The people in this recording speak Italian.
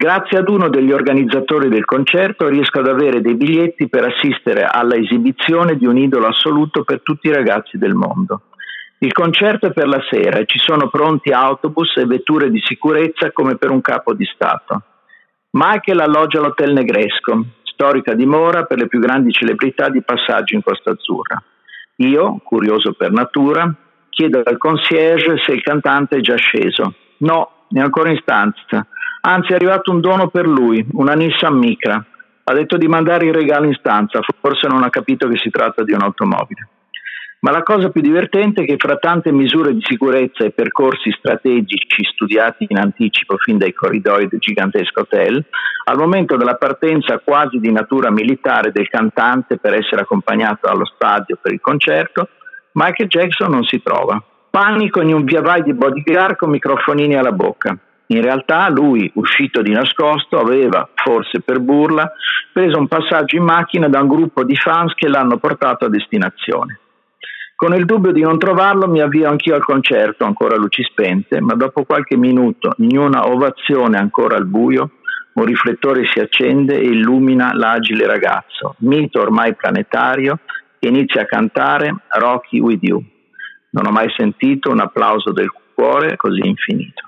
Grazie ad uno degli organizzatori del concerto riesco ad avere dei biglietti per assistere alla esibizione di un idolo assoluto per tutti i ragazzi del mondo. Il concerto è per la sera e ci sono pronti autobus e vetture di sicurezza come per un capo di Stato. Michael alloggia all'Hotel Negresco, storica dimora per le più grandi celebrità di passaggio in Costa Azzurra. Io, curioso per natura, chiedo al concierge se il cantante è già sceso. No, è ancora in stanza. Anzi, è arrivato un dono per lui, una Nissan Micra. Ha detto di mandare il regalo in stanza, forse non ha capito che si tratta di un'automobile. Ma la cosa più divertente è che fra tante misure di sicurezza e percorsi strategici studiati in anticipo fin dai corridoi del gigantesco hotel, al momento della partenza quasi di natura militare del cantante per essere accompagnato allo stadio per il concerto, Michael Jackson non si trova. Panico in un via vai di bodyguard con microfonini alla bocca. In realtà lui, uscito di nascosto, aveva, forse per burla, preso un passaggio in macchina da un gruppo di fans che l'hanno portato a destinazione. Con il dubbio di non trovarlo mi avvio anch'io al concerto, ancora luci spente, ma dopo qualche minuto, in una ovazione ancora al buio, un riflettore si accende e illumina l'agile ragazzo, mito ormai planetario, che inizia a cantare Rocky with You. Non ho mai sentito un applauso del cuore così infinito.